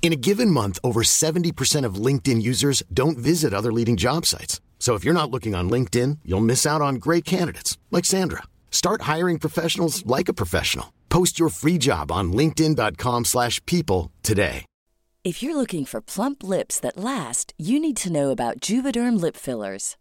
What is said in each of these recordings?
In a given month, over 70% of LinkedIn users don't visit other leading job sites. So if you're not looking on LinkedIn, you'll miss out on great candidates like Sandra. Start hiring professionals like a professional. Post your free job on linkedin.com/people today. If you're looking for plump lips that last, you need to know about Juvederm lip fillers.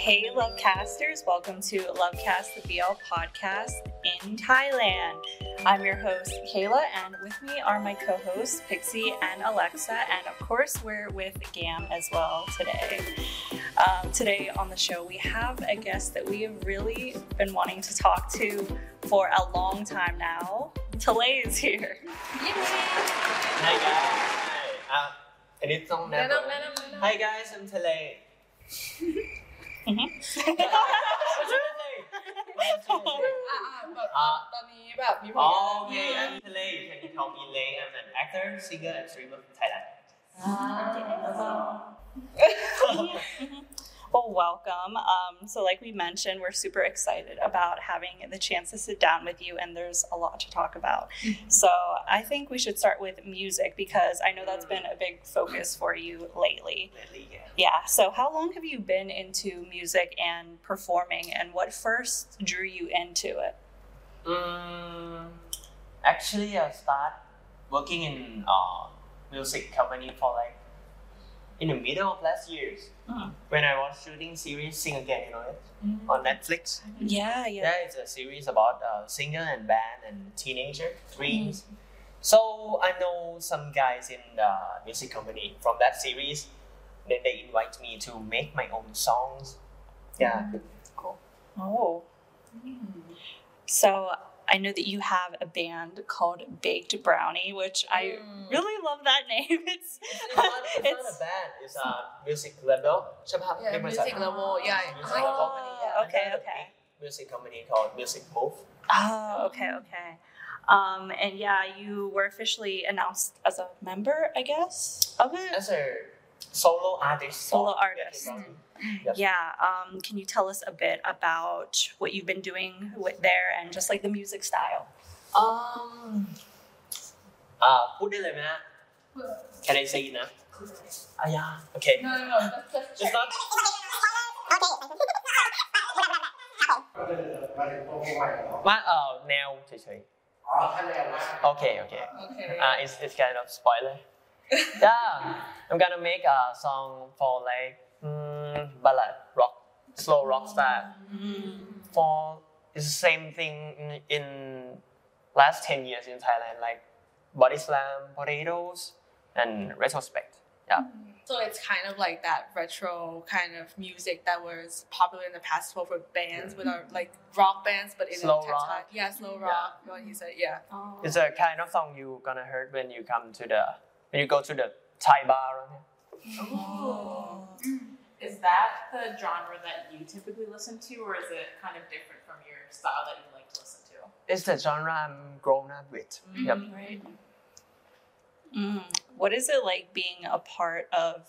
Hey, Lovecasters, welcome to Lovecast the BL podcast in Thailand. I'm your host, Kayla, and with me are my co hosts, Pixie and Alexa, and of course, we're with Gam as well today. Um, today on the show, we have a guest that we have really been wanting to talk to for a long time now. Talay is here. Yay! Hi, guys. Uh, and it's on Hi, guys, I'm Talay. อือฮึ อ่า ตอนนี้แบบมีผล Oh, okay, I'm Pillay. You can call me Lay. I'm an actor, singer, and streamer from Thailand. อ่าแล้วก็ Well, welcome. Um, so, like we mentioned, we're super excited about having the chance to sit down with you, and there's a lot to talk about. So, I think we should start with music because I know that's been a big focus for you lately. Lately, yeah. Yeah. So, how long have you been into music and performing, and what first drew you into it? Mm, actually, I start working in uh, music company for like in the middle of last years Mm. when I was shooting series Sing Again, you know it hmm. on Netflix. Yeah, yeah. Yeah, it's a series about a singer and band and teenager dreams. Hmm. So I know some guys in the music company from that series. Then they invite me to make my own songs. Yeah. Hmm. Cool. Oh. So I know that you have a band called Baked Brownie, which I really love that name. It's It's not, it's not a band. It's a music label. ใช่ปะ yeah เรียกบริษัท music level yeah Music like level. company Oh, yeah okay, I had a okay. big Music company called Music Move. Oh, okay, okay. Um, and yeah, you were officially announced as a member, I guess, of it. As a solo artist. Solo Yeah, artist. Yes. Yeah. Um, can you tell us a bit about what you've been doing with there and just like the music style? Um, อ่าพูดได้เลยไหมฮะ Can I say it นะ อ่ะยา Okay no no no that's just It's not ว่าเอ่อแนวเฉยๆโอเคโอเค okay uh, it's, it's kind of spoiler yeah I'm gonna make a song for like mm, ballad rock slow rock style for it's the same thing in, in last 10 years in Thailand like body slam potatoes and retrospect yeah mm-hmm. So it's kind of like that retro kind of music that was popular in the past for for bands with our like rock bands, but in Slow a tech rock. Yeah, slow Yeah. rock. What he said. Yeah. Oh. It's a kind of song you gonna hear when you come to the when you go to the Thai bar. around oh. here. Is that the genre that you typically listen to, or is it kind of different from your style that you like to listen to? It's the genre I'm grown up with. Yep. Mm-hmm. Right. Mm. What is it like being a part of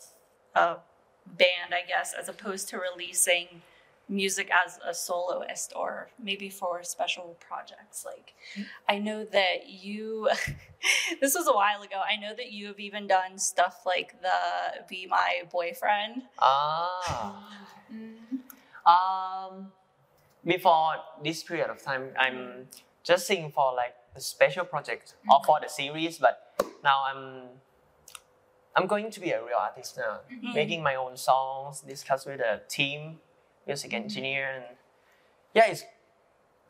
a band, I guess, as opposed to releasing music as a soloist or maybe for special projects? Like, I know that you, this was a while ago, I know that you have even done stuff like the Be My Boyfriend. Ah. Um, before this period of time, I'm just singing for like the special project or for the series, but now I'm I'm going to be a real artist now, making my own songs, discuss with a team, music engineer, and yeah, it's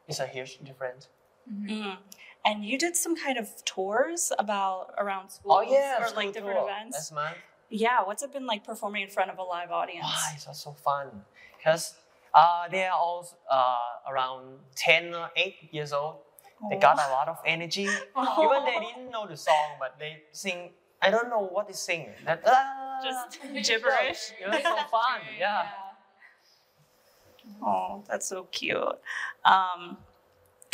it's a huge difference. Mm. And you did some kind of tours about around schools Oh yeah, or school like different tour events. Last month. Yeah, what's it been like performing in front of a live audience? Why it was so fun? Because uh, they are all uh, around 10 or 8 years old. They got a lot of energy. Even they didn't know the song, but they sing. I don't know what they sing. That, ah, Just gibberish. It was so fun. Yeah. Oh, that's so cute. Um,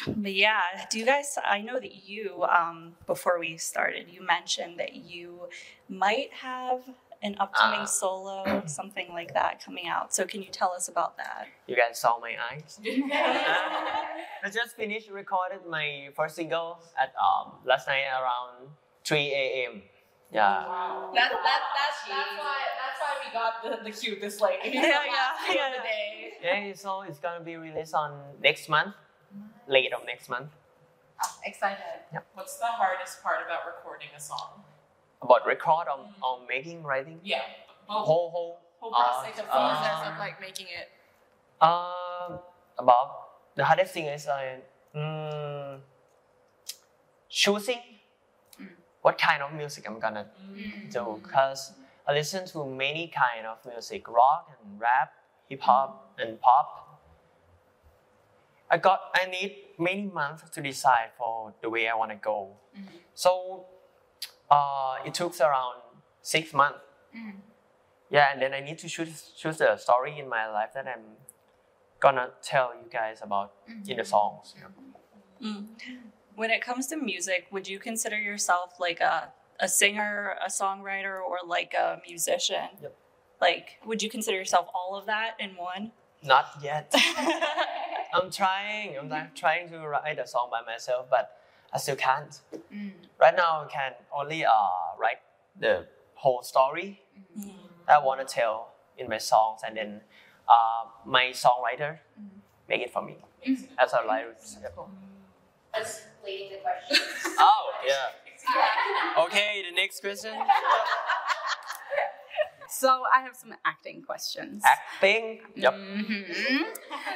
but yeah, do you guys? I know that you, um, before we started, you mentioned that you might have an upcoming Ah. solo, something like that, coming out. So can you tell us about that? You guys saw my eyes. I just finished recorded my first single at um, last night around 3 a.m. Yeah. Wow. That, that, that's, that's why that's why we got the, the cutest like Yeah, yeah, last yeah. the day. Yeah, so it's gonna be released on next month, late of next month. Excited. What's the hardest part about recording a song? About record or, or making, writing, Yeah. Whole whole whole uh, process of The process uh, of like making it. Um, about the hardest thing is uh, mm, choosing what kind of music I'm gonna do because I listen to many kind of music, rock and rap, hip hop and pop. I got I need many months to decide for the way I want to go. So uh, it took around six months. Mm. Yeah, and then I need to choose choose the story in my life that I'm gonna tell you guys about in the mm-hmm. songs. Mm. When it comes to music, would you consider yourself like a, a singer, a songwriter, or like a musician? Yep. Like, would you consider yourself all of that in one? Not yet. I'm trying. I'm like trying to write a song by myself, but I still can't. Mm. Right now, I can only uh, write the whole story that I want to tell in my songs, and then uh, my songwriter make it for me as a lyrics. Yep. Us leading the questions. Oh yeah. Okay, the next question. So I have some acting questions. Acting. Yep. Mhm.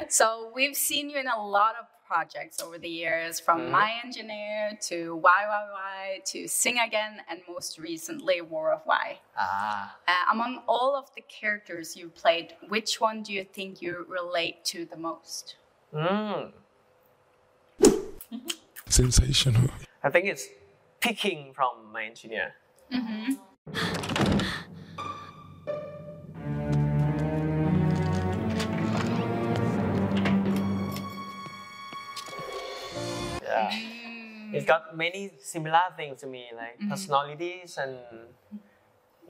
So we've seen you in a lot of projects over the years, from Mhm. My Engineer to Why Why Why to Sing Again, and most recently War of Y. Ah. Uh, among all of the characters you played, which one do you think you relate to the most? Mm. Sensational. I think it's picking from my engineer. Yeah. It's got many similar things to me, like personalities and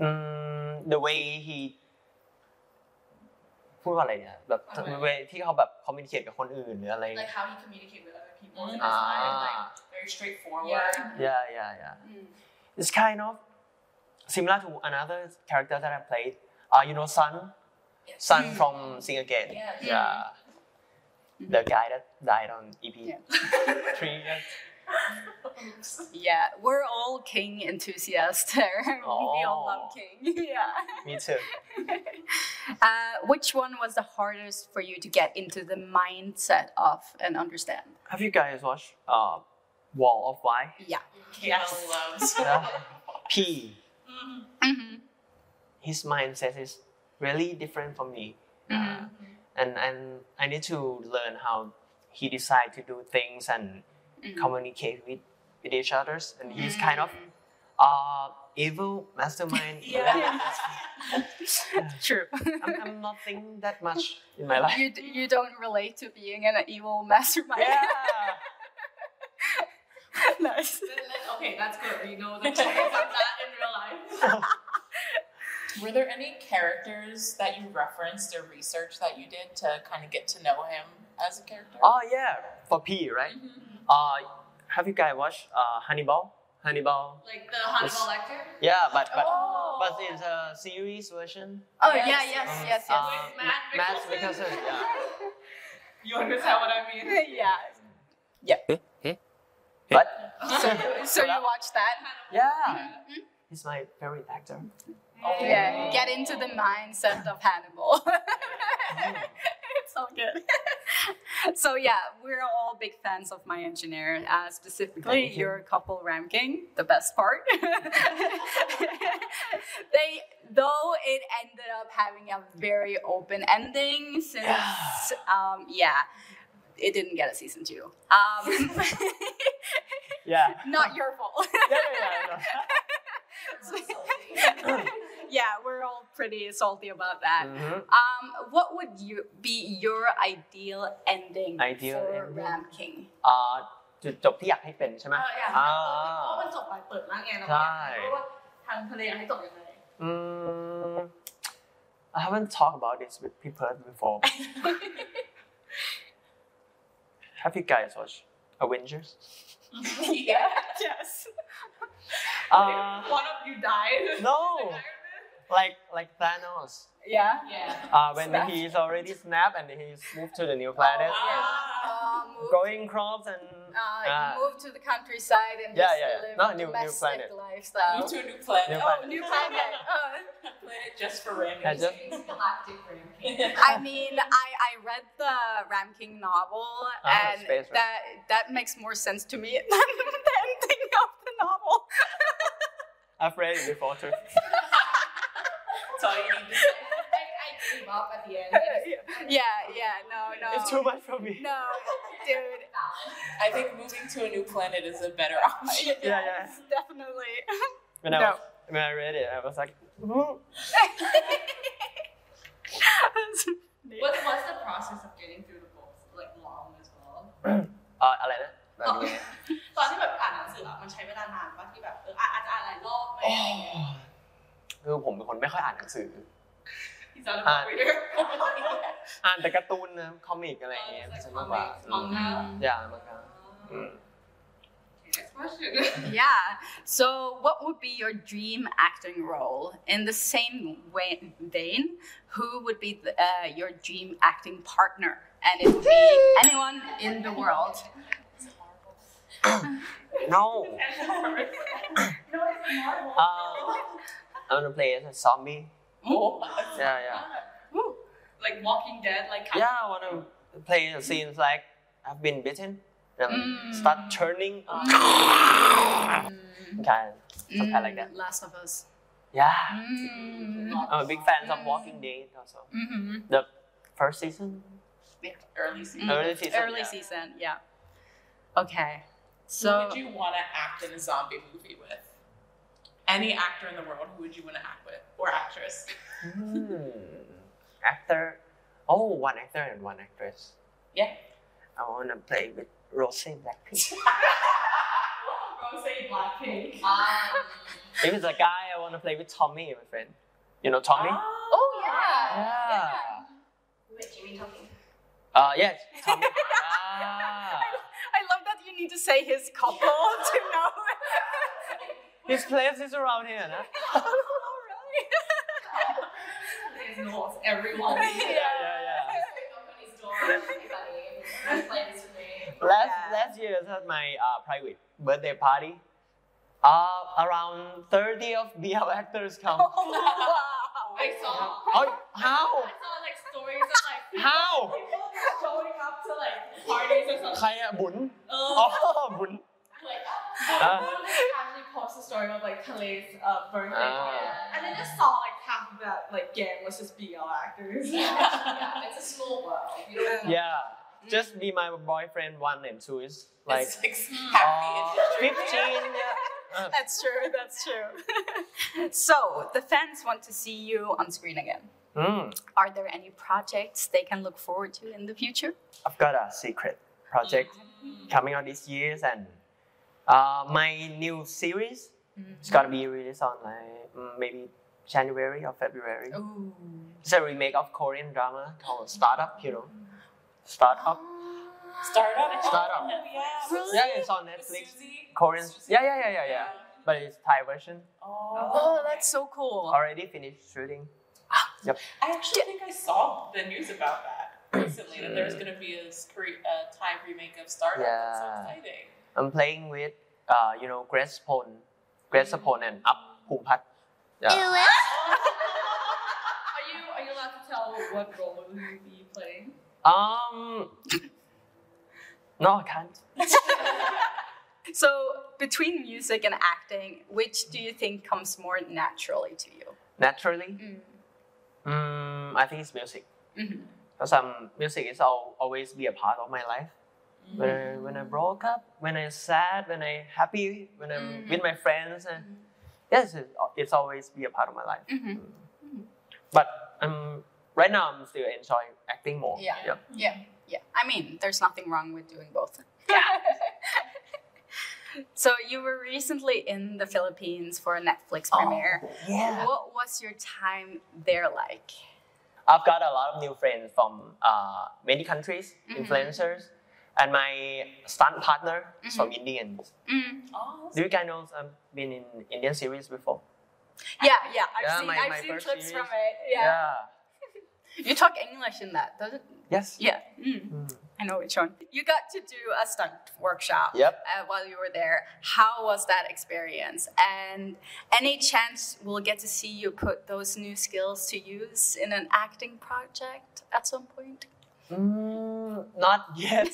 mm, the way he พูดว่าอะไรเนี่ยแบบ way ที่เขาแบบ communicate กับคนอื่นหรืออะไร like how he communicate with other people. Mm. It's kind of Ah. like very straightforward. Yeah. Yeah, yeah, yeah. It's kind of similar to another character that I played. Uh, you know, Sun? Sun from Sing Again. Yes. Yeah. The guy that died on EP Yeah. 3. yeah. Yeah, we're all King enthusiasts there. we all love. King. yeah. Me too. Uh, which one was the hardest for you to get into the mindset of and understand? Have you guys watched uh, War of Y? Yeah. Kayla loves. Yeah. P. Mhm. his mindset is really different from me, uh, and and I need to learn how he decide to do things and Mm. communicate with with each others, and he's kind of mm. uh, evil mastermind. Yeah, True. I'm, I'm not thinking that much in my life. you d- you don't relate to being an evil mastermind. Yeah. nice. okay, that's good. You know the of that in real life. Were there any characters that you referenced or research that you did to kind of get to know him as a character? Oh yeah, for P, right? Mm-hmm. Uh, have you guys watched uh, Hannibal? Hannibal. Like the Hannibal Lecter. Yeah, but but Oh. but it's a series version. Oh Yes. yeah, yes, Um, yes, yes. uh, Mads Mads Mikkelsen. Mikkelsen. Yeah. You understand what I mean? yeah. Yeah. But So, so you watched that? yeah, he's my favorite actor. Yeah. Get into the mindset of Hannibal. it's all good. so yeah, we're all big fans of my engineer. Uh, specifically, Thank you. your couple ranking, the best part. they, though, it ended up having a very open ending. Since, um, yeah, it didn't get a season two. Um, Yeah. not your fault. Yeah, yeah, yeah. yeah, we're all pretty salty about that. no. Mhm. Um, what would you be your ideal ending Ideal for ending? Ram King? อ่าจุดจบที่อยากให้เป็นใช่ไหม เอออยาก อ่า เพราะมันจบไปเปิดมากไงเรา ใช่ เพราะว่าทางทะเลอยากให้จบยังไง Mm, I haven't talked about this with people before. Have you guys watched Avengers? yeah. Yes. Uh, One of you died. no, like like Thanos. Yeah. Yeah. Uh, when Snap. he's already snapped and he's moved to the new planet, Uh, move, growing crops and uh, uh, move to the countryside and Yeah, just yeah, yeah. live No, a new- new planet. lifestyle. Move to a new planet. New Oh, planet. new planet. Oh. planet just for random. Yeah, just- Galactic Ram I mean, I, I read the Ram King novel, Ah, and space, right? that that makes more sense to me than the ending of the novel. I've read it before too. That's all you need to say. I, I gave up at the end. yeah, yeah, no, no, It's too much for me. no, dude. I think moving to a new planet is a better option. Yeah, yeah. Yes, definitely. When I No. was, when I read it, I was like, "Hmm." What's, what's the process of getting through the books? Like long as well. เอ่ออะไรนะแบบนี้ ตอนที่แบบอ่านหนังสืออะมันใช้เวลานานปะที่แบบเอออ่ะอาจจะอ่านหลายรอบไหมอะไรเงี้ย คือผมเป็นคนไม่ค่อยอ่านหนังสือ He's not a book reader. อ่านแต่การ์ตูนนะคอมิกอะไรอย่างเงี้ย It's ส like นุกกว่า comics, manga. อย่ามังกาอืม Next question. yeah. So, what would be your dream acting role? In the same way, vein, who would be the, uh, your dream acting partner? And it would be anyone in the world. no uh, I want to play as a zombie Oh, yeah yeah Like Walking Dead, like yeah I want to play the scenes like I've been bitten and start turning kind something like that Mm, Last of Us. yeah Mm. I'm a big fan of Walking Dead also hmm the first season Yeah. early season. Early season, Early yeah. season, yeah. Okay. So. Who So, would you want to act in a zombie movie with? Any actor in the world, who would you want to act with? Or actress? Hmm. actor oh one actor and one actress Yeah. I want to play with Rose Blackpink Rose Blackpink. if it's a guy I want to play with Tommy my friend you know Tommy oh yeah. yeah Wait, Jimmy talking. Uh, yes, Tommy. ah. I love that you need to say his couple to know. His place is around here, nah? There's knows everyone. yeah, yeah, Company's door, everybody. Play this with me. yeah. Last last year I had my uh, private birthday party. Uh, around 30 of BL actors come. wow. I saw. Oh, how? I saw like stories of like How? people showing up to like parties or something. ใครอะบุญ Uh, อ๋อ บุญ like, Ah. one of them actually post a story of like Kale's uh, birthday party, and I just saw like half of that like gang was just BL actors. yeah, it's a small world. You know. Yeah, just be my boyfriend one and two is like It's like half uh, the industry. 15. Uh, That's true. That's true. so the fans want to see you on screen again. mm, Are there any projects they can look forward to in the future? I've got a secret project coming out this year and uh, my new series it's gonna be released on like mm, maybe January or February. Ooh. It's a remake of Korean drama called Startup, you know. Startup. Startup. Startup. Oh, yeah. Yeah, it's on Netflix. Korean. Yeah, yeah, yeah, yeah, yeah. But it's Thai version. Oh. Oh, that's so cool. Already finished shooting. Yep. I actually think I saw the news about that recently. that there's going to be a, Kore- a Thai remake of Startup. That's so exciting. I'm playing with, uh, you know, Grace Pon, Grace Pon and Up Poompat. Yeah. Are you are you allowed to tell what role you will you be playing? Um. No, I can't. So between music and acting, which do you think comes more naturally to you? Naturally, Mm. mm, I think it's music. Mhm. Because um, music is al- always be a part of my life. When I, when I broke up, when I'm sad, when I'm happy, when I'm Mm-hmm. with my friends, and yes, it's, it's always be a part of my life. Mhm. But um, right now, I'm still enjoying acting more. Yeah. Yep. Yeah, yeah. I mean, there's nothing wrong with doing both. so you were recently in the Philippines for a Netflix premiere. yeah. What was your time there like? I've got a lot of new friends from uh, many countries, Mm-hmm. influencers, and my stunt partner is from Indian. Mm. Oh, Do you guys know I've been in Indian series before? Yeah, yeah. I've Yeah, seen, my- I've my seen clips series. from it. Yeah. You talk English in that, does it? Yes. Yeah. Mm. I know which one. You got to do a stunt workshop Yep. uh, while you were there. How was that experience? And any chance we'll get to see you put those new skills to use in an acting project at some point? Mm, not yet.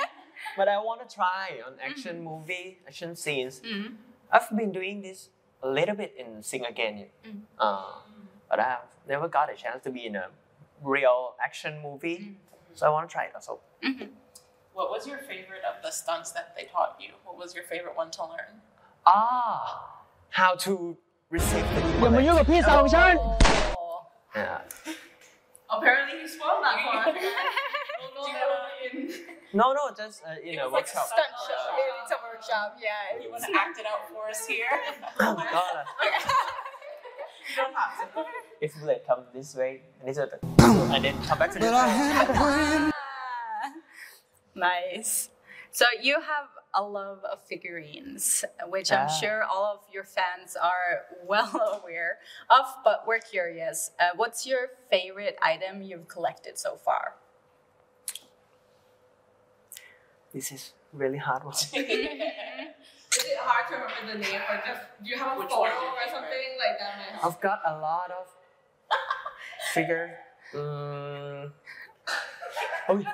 but I want to try on action movie, action scenes. Mm. I've been doing this a little bit in Sing Again, uh, but I have never got a chance to be in a real action movie. So I want to try it also. What was your favorite of the stunts that they taught you? What was your favorite one to learn? Ah, how to receive the อย่ามายุ่งกับพี่สาวของฉัน Oh. Yeah. Apparently you spoiled that part. Do you wanna- No, no, just uh, in It a was like workshop. stunt Show. It's a workshop, yeah. You want to act it out for us here? no, no. You don't have to. If bullet come this way, and this way, and then come back to this way. Nice. So you have a love of figurines, which I'm Yeah. sure all of your fans are well aware of, but we're curious. Uh, what's your favorite item you've collected so far? This is really hard one. Is it hard to remember the name or just do you have a Which photo one is your or favorite? something like that? I've got a lot of figure. Mm. Oh,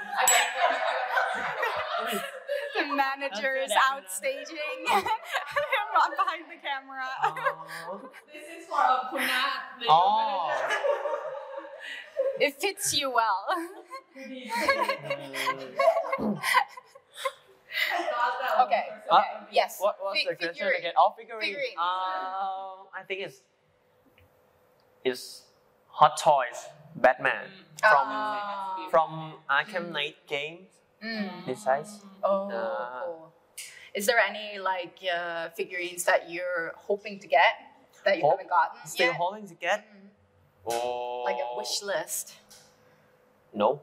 The manager is outstaging it, out staging. Behind the camera. oh. This is for a Punat. Oh. It fits you well. Okay. the okay. Yes. What was Fi- the question figurine. again? Oh, figurine. Figurine. Uh, I think it's it's Hot Toys Batman from Ah. from Arkham Knight games. Mm. This size. Oh, Uh, cool. Is there any like uh, figurines that you're hoping to get that you Hope- haven't gotten Still yet? holding to get. Oh. Like a wish list. No.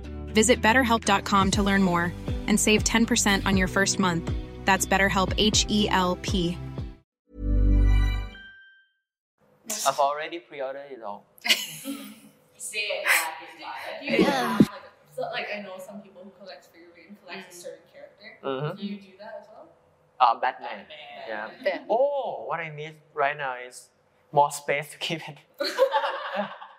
Visit betterhelp.com to learn more and save 10% on your first month. That's BetterHelp H E L P. I've already pre-ordered it all. See it, yeah, Do you like, so, like I know some people who collect figurine collect a certain character. Mhm. Do you do that as well? Uh, Batman. Yeah. Batman. Oh, what I need right now is more space to keep it.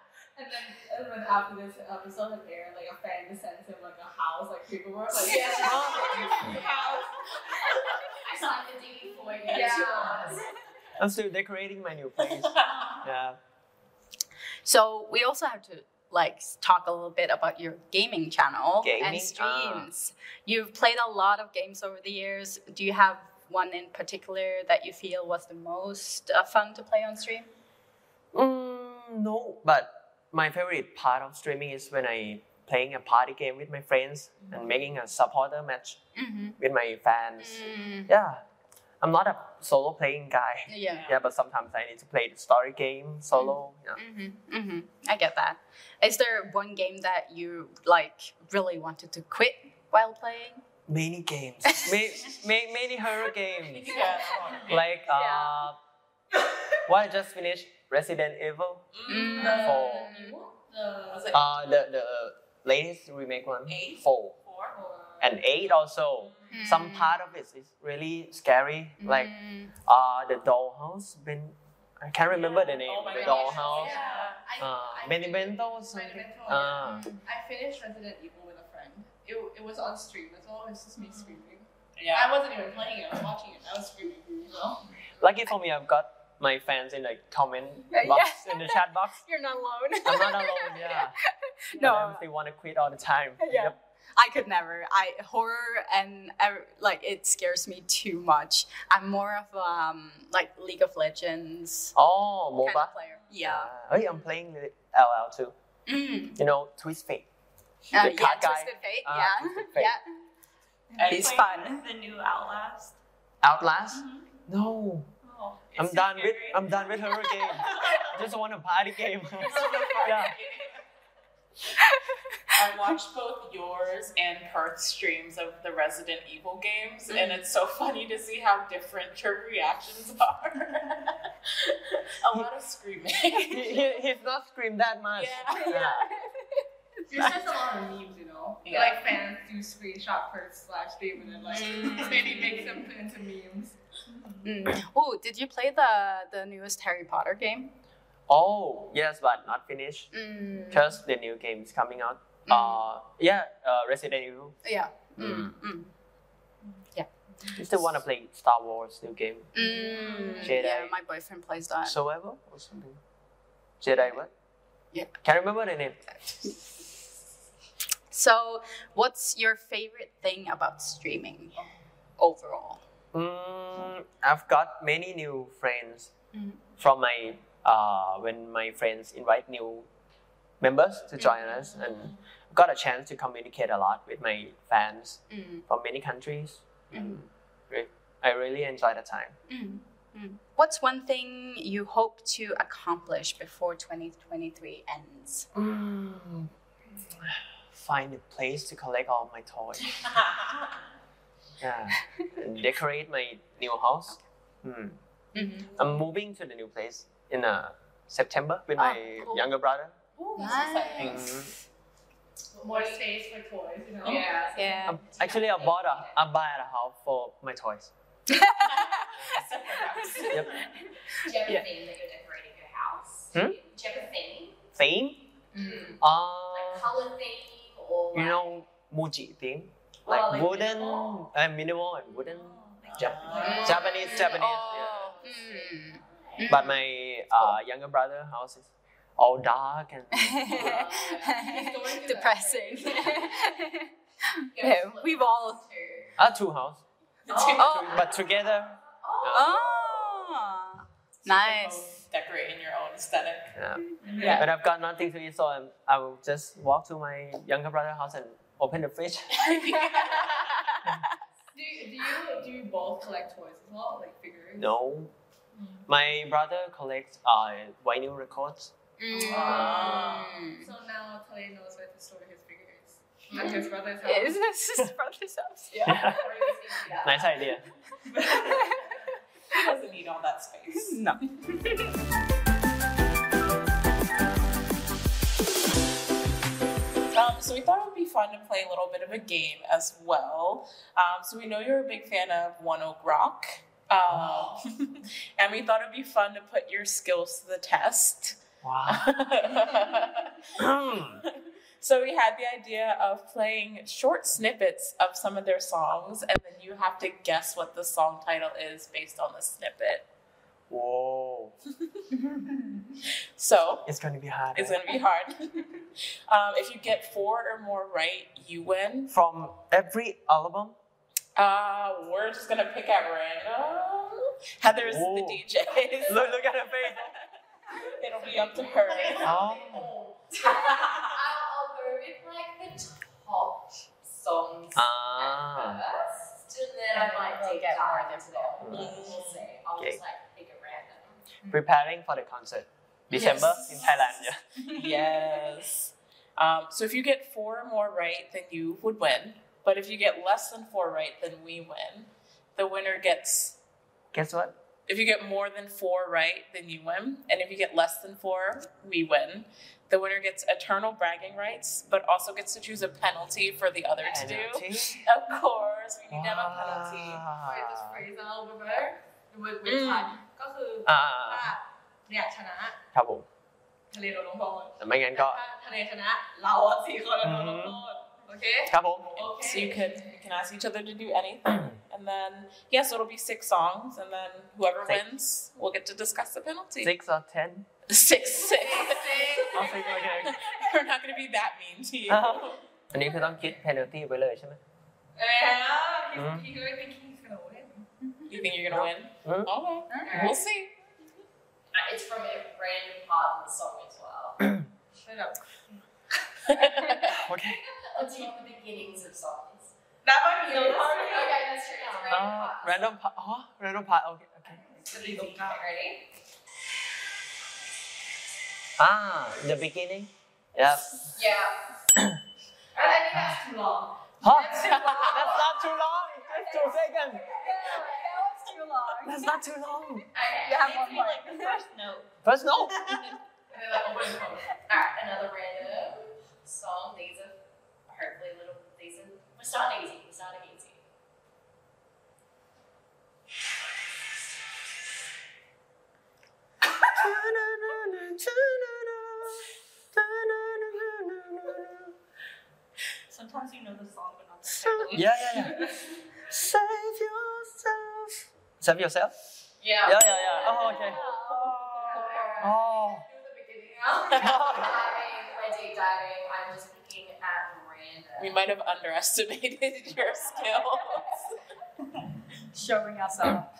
And then, and then after this episode had aired, like a fan just sends him like a house, like paperwork, like Yeah. house. I signed the deed for you. Yeah. I'm still decorating my new place. yeah. So we also have to like talk a little bit about your gaming channel Gaming, and streams. You've played a lot of games over the years. Do you have one in particular that you feel was the most uh, fun to play on stream? Mm, no, but my favorite part of streaming is when I playing a party game with my friends and mm-hmm. making a supporter match mm-hmm. with my fans. Mm-hmm. Yeah, I'm not a solo playing guy. Yeah. Yeah, but sometimes I need to play the story game solo. Yeah. hmm I get that. Is there one game that you like really wanted to quit while playing? Many games, ma- ma- many horror games. Yeah. Like uh, what I just finished, Resident Evil Mm. Four. Was it Uh, the the latest remake one, four. and eight also. Some part of it is really scary, like uh, the dollhouse. Ben, I can't remember the name. Oh the gosh. dollhouse. Yeah. I- Uh, I Beneviento or something. Beneviento, Uh, I finished Resident Evil with a friend. It, it was on stream as well. It's just me screaming. Yeah. I wasn't even playing it. I was watching it. I was screaming as well. lucky for me, I've got my fans in the comment Yeah. box in the chat box. You're not alone. I'm not alone. Yeah. No. And they want to quit all the time. Yeah. Yep. I could never. I horror and like it scares me too much. I'm more of um like League of Legends Oh, kind of player. Yeah. Uh, hey, I'm playing the LL too. Mm. You know, Twist Fate. Uh, The yeah, card guy. Twisted Fate. Ah, yeah. Twisted Fate. yeah. He's fun. The new Outlast. Outlast? Mm-hmm. No. I'm done with I'm done with horror game. Just want a party game. yeah. I watched both yours and Perth's streams of the Resident Evil games, and it's so funny to see how different your reactions are. a lot of screaming. He, he, he's not scream that much. Yeah. There's just a lot of memes, you know. Yeah. Like fans do screenshot per slash stream and then like Mm. maybe make them put into memes. Mm. Oh, did you play the the newest Harry Potter game? Oh, yes, but not finished. Mm. Because the new game is coming out. Uh, yeah, uh, Resident Evil. Yeah. Mm. Mm. Yeah. You still want to play Star Wars new game? Mm, Jedi. yeah, my boyfriend plays that. Survival or something? Jedi what? Yeah. Can't remember the name. So, what's your favorite thing about streaming overall? Mm, I've got many new friends Mm. from my uh, when my friends invite new members to join us, and got a chance to communicate a lot with my fans Mm. from many countries. Mm. And I really enjoy the time. Mm. Mm. What's one thing you hope to accomplish before 2023 ends? Find a place to collect all my toys. yeah, decorate my new house. Hmm. Mhm. I'm moving to the new place in uh, September with my Oh, cool. younger brother. Nice. Mhm. More space for toys, you know? Yeah. Yeah. Um, actually, I bought a I buy a house for my toys. yep. Do you have a Yeah. theme that you're decorating your house? Hmm? Do you have a theme? Theme? Mm. Uh, Like color theme or you like know Muji theme, Oh, like like wooden, minimal? uh, minimal and wooden, Jap- Mm. Japanese, Japanese. Oh. yeah. Mm. But my uh, younger brother house is all dark and Depressing. yeah, we've all. uh, two house, Oh. but together. Oh. Nice. Decorating your own aesthetic. Yeah. Yeah. But I've got nothing to eat, so I'm, I will just walk to my younger brother house and open the fridge. Do you, do you do you both collect toys as well, like figures? no. My brother collects uh, vinyl records. Ah. So now Talay knows where to store his figures. At his brother's house. Is this his brother's house? Yeah. nice idea. He doesn't need all that space. No. Um, so we thought it would be fun to play a little bit of a game as well. Um, so we know you're a big fan of ONE OK ROCK. Um, and we thought it'd be fun to put your skills to the test. Wow. so we had the idea of playing short snippets of some of their songs, and then you have to guess what the song title is based on the snippet. Whoa. So It's going to be hard. it's right? going to be hard. um, if you get four or more right, you win. From every album? Uh, we're just gonna pick at random. Heather's the Whoa. DJ. Look, look at her face. It'll be up to her. Oh. I'll, I'll go with like the top songs Ah. first, and then I might we'll deep get more dive into them. We'll see. I'll Okay. just like pick at random. Mm. Preparing for the concert. December Yes. in Thailand. Yeah. yes. Um, so if you get four more right, then you would win. But if you get less than four right, then we win. The winner gets. Guess what? If you get more than four right, then you win. And if you get less than four, we win. The winner gets eternal bragging rights, but also gets to choose a penalty for the other to do. Of course, we need to have a penalty. Ah. Wait, just phrase out over with with อืม time ก็คือ อ่า ถ้าเนี่ยชนะครับ ผม ทะเลโดนลงโทษ แต่ไม่งั้นก็ ถ้าทะเลชนะ เราอะสี่คนเราโดนลงโทษโอเค ครับผม So you could you can ask each other to do anything, and then yes, it'll be six songs, and then whoever Six. wins will get to discuss the penalty. six or ten Six, six. I'll think okay. We're not going to be that mean to you. อันนี้คือต้องคิด penalty ไว้เลยใช่ไหม เออ อืม พี่ you think you're gonna win? Oh, we'll see. It's from a random part of the song as well. Shut up. okay. Let's do the beginnings of songs. That might be the part. Okay, that's true. It's random oh, uh, part. Random part. Oh, random part. Okay. Okay. Ready? Ah, the beginning. Yep. Yeah. I think that's too long. Huh? That's, too long. that's not too long. It's just two seconds too long. that's not too long Okay, You have one needs to be more. like the first note. first note like. Alright, another random song. These are hopefully a little these are we're starting easy. We're starting easy. Sometimes you know the song, but not the title. yeah yeah yeah save your Self yourself? Yeah. Yeah, yeah, yeah. Oh, okay. Oh. diving, we're deep diving. I'm just looking at random. We might have underestimated your skills. Showing us up.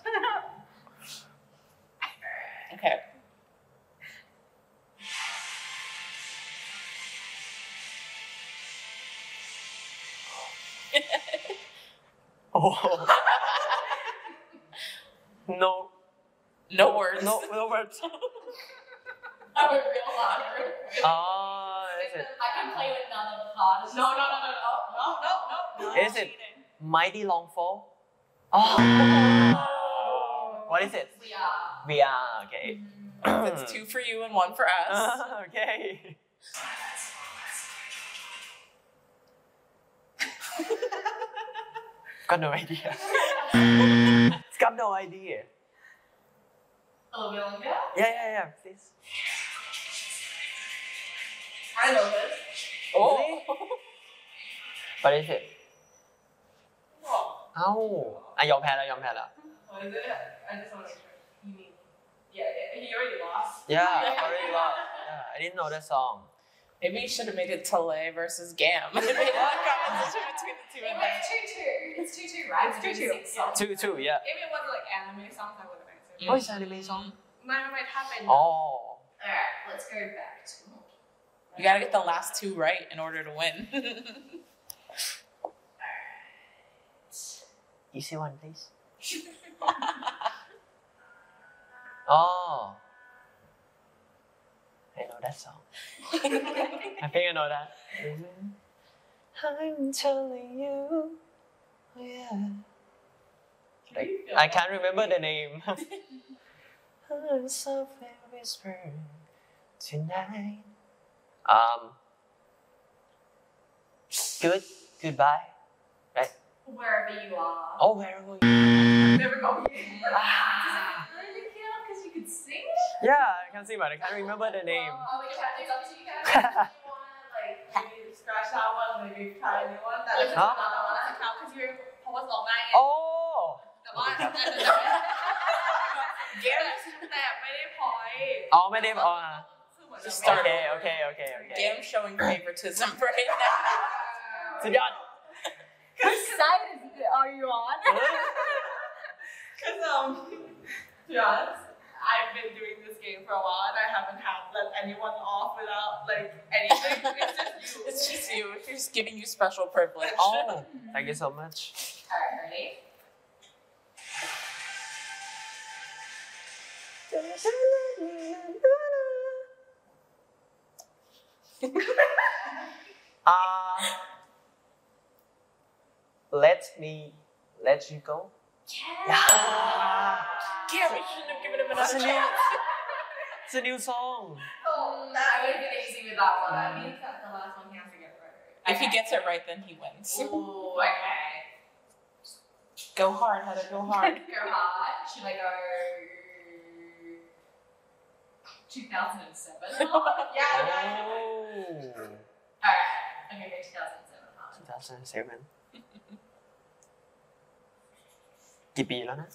Okay. Oh. No. No words. No, no words. I'm a real hard. Ah, is it? I can play with none of the cards. No, no, no, no, no, no, no, no. Is it Mighty Long Fall? Oh. what is it? We are. We are okay. It's two for you and one for us. okay. got no idea it's got no idea. A little bit longer. Yeah, yeah, yeah. Please. I know this. Oh. What is it? เอ้าอ่ะยอมแพ้แล้วยอมแพ้แล้ว What is it? I just want to make sure. You mean? Yeah, yeah, he already lost. Yeah, I already lost. Yeah, I didn't know that song. Maybe you should have made it Talay versus Gam. It made a competition between the two of them. It's two two. It's two two, right? It's two, We're doing two. six songs. Two, two, yeah. If it was like anime songs, I would have answered. Oh, it's anime song. My might happen. Oh. Alright, let's go back to You gotta get the last two right in order to win. you Easy one, please. Oh. I know that song. I think I know that. I'm telling you. Oh, yeah. Like, I can't remember the name. I'm softly whispering tonight. Um. Good. Goodbye. Right. wherever you are. Oh, where were you? Never go. Ah. Does it really count because you could sing? Yeah, I can see, but I can't remember the name. Oh, it's up it's up to you guys. if you wanna, like, Maybe scratch that one, maybe try a new one. That is Huh? another one that count because you're almost all night. Oh! แต่ว่าแต่แต่แต่ไม่ได้พอย อ๋อไม่ได้อ๋อ คือเหมือน Just โอ start เคโอเคโอเคโอเค Gam showing favoritism right now. สุดยอด Whose side is, are you on? Because um, to be honest, I've been doing this game for a while and I haven't had let anyone off without like anything. It's just you. It's just you. She's giving you special privilege. Oh, thank you so much. Alright, ready? Uh, let me let you go. Yeah. Gam, we shouldn't have given him another It's a new, chance. it's a new song. Oh, I would have been easy with that one. That means that the last one he has to get right. If he gets it right, then he wins. Ooh, okay. Go hard, Heather. Go hard. Go hard. Should I go 2007? yeah, yeah. Oh, Alright, I'm gonna go 2007 hard. 2007 กี่ปีแล้วนะ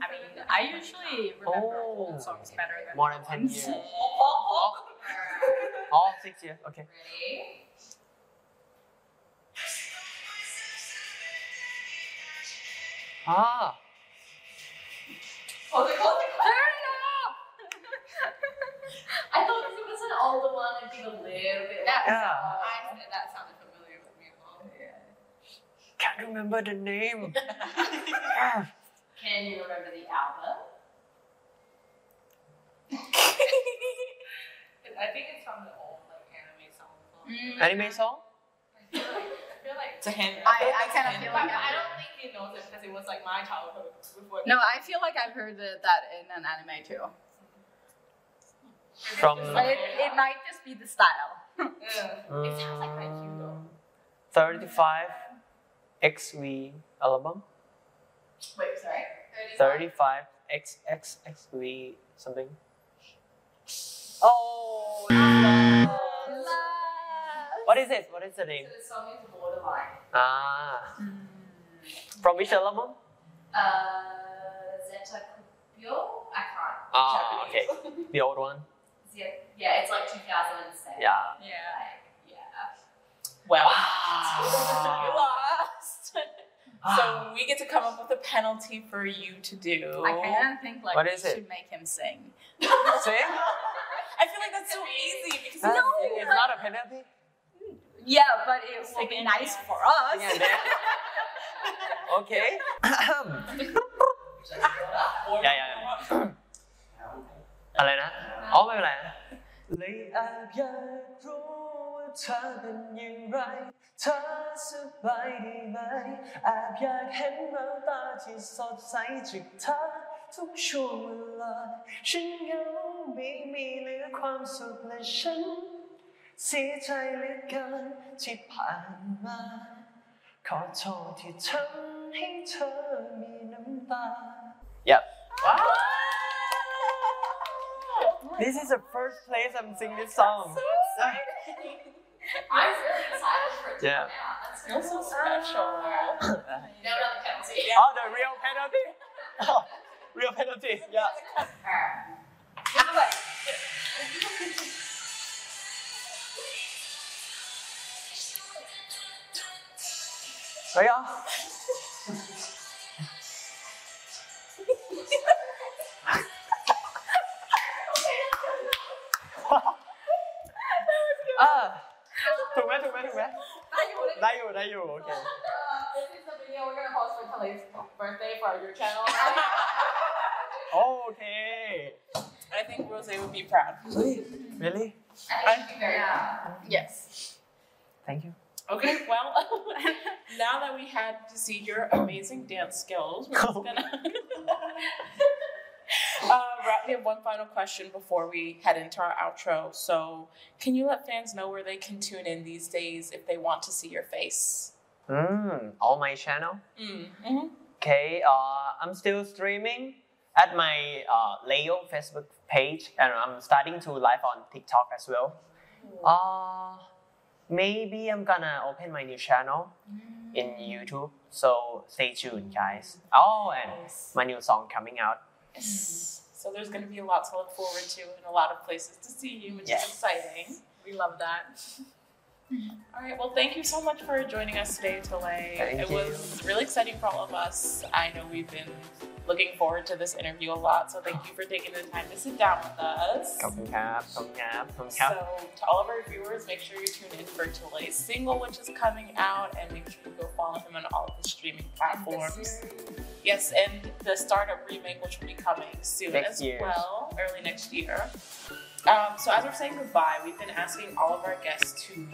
I mean, I usually remember Oh. old songs better than More than new 10 ones. years. Alright, Oh, six years. Okay. ready? Ah. Close it, close it, close it! I thought if it was an older one, it'd be a little bit That, Yeah. I, that sounded familiar with me as well. Can't remember the name. Can you remember the album? I think it's from the old like anime song. Mm. Anime song? I feel like, I feel like It's a hint. I, I kind of feel like I I don't think he knows it because it was like my childhood. With what No, I feel like I've heard the, that in an anime too. From But it, it might just be the style. Yeah. It sounds like my cute though. 35 XV album. Wait, sorry. 35 XXXV something. Oh, what is it? What is the name? So the song is Borderline. Ah. From which album? Uh, Zeitakubyo. I can't. Ah, okay. Japanese. The old one. yeah, yeah, it's like 2007. Yeah. Yeah. Like, yeah. Well, you lost so we get to come up with a penalty for you to do. I kind of think like What we is it? should make him sing. Sing? I feel like that's so easy because Uh, it's it's not a penalty. Yeah, but it will be nice for us. Sing and dance. Okay. อย่าอย่าอย่าอะไรนะ อ๋อไม่เป็นไรนะเลยแอบอยากรู้ว่าเธอเป็นอย่างไร เธอสบายดีไหมแอบอยากเห็นแววตาที่สดใสจากเธอทุกช่วงเวลา ฉันเหงาไม่มีเหลือความสุขและฉัน เสียใจเหลือเกินที่ผ่านมา ขอโทษที่ทำให้เธอมีน้ำตา Yep. This is the first place I'm singing this song. I'm really excited for it Yeah. come out. That's feels so special. No, another penalty. Oh, the real penalty? Oh, real penalty, yeah. Alright. 可以 you, not this is the video we're gonna post for Kelly's birthday for your channel. oh, okay. I think Rose would be proud. Really? I think yeah. Yes. Thank you. Okay, well, now that we had to see your amazing dance skills, we're just gonna uh, we have one final question before we head into our outro. So, can you let fans know where they can tune in these days if they want to see your face? mm, on my channel Mm. hmm Okay, uh, I'm still streaming at my uh, Leo Facebook page, and I'm starting to live on TikTok as well. Uh, maybe I'm gonna open my new channel in YouTube, so stay tuned, guys. Oh, and my new song coming out. Mm. So there's going to be a lot to look forward to and a lot of places to see you, which Yes. is exciting. We love that. All right, well, thank you so much for joining us today, Talay. Thank it you. was really exciting for all of us. I know we've been looking forward to this interview a lot. So thank you for taking the time to sit down with us. Come cap, come cap, come cap. So to all of our viewers, make sure you tune in for Talay's single, which is coming out, and make sure you go follow him on all of the streaming platforms. Yes, and the startup remake, which will be coming soon next as year. well, early next year. Um, so as we're saying goodbye, we've been asking all of our guests to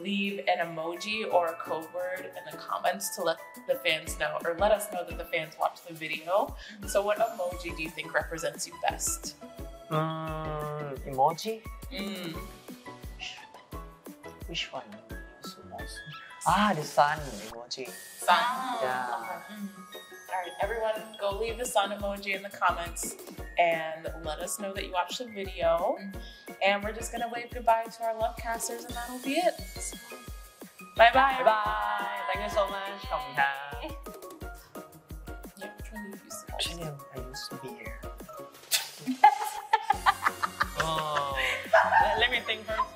leave an emoji or a code word in the comments to let the fans know, or let us know that the fans watched the video. So, what emoji do you think represents you best? Mm, emoji? Mm. Which one? Ah, the sun emoji. Sun. Yeah. All right, everyone, go leave the sun emoji in the comments and let us know that you watched the video. And we're just gonna wave goodbye to our love casters, and that'll be it. Bye bye. Bye. Thank you so much. Come Yeah, Trinity used to. Actually, I used to be here. oh. let me think first.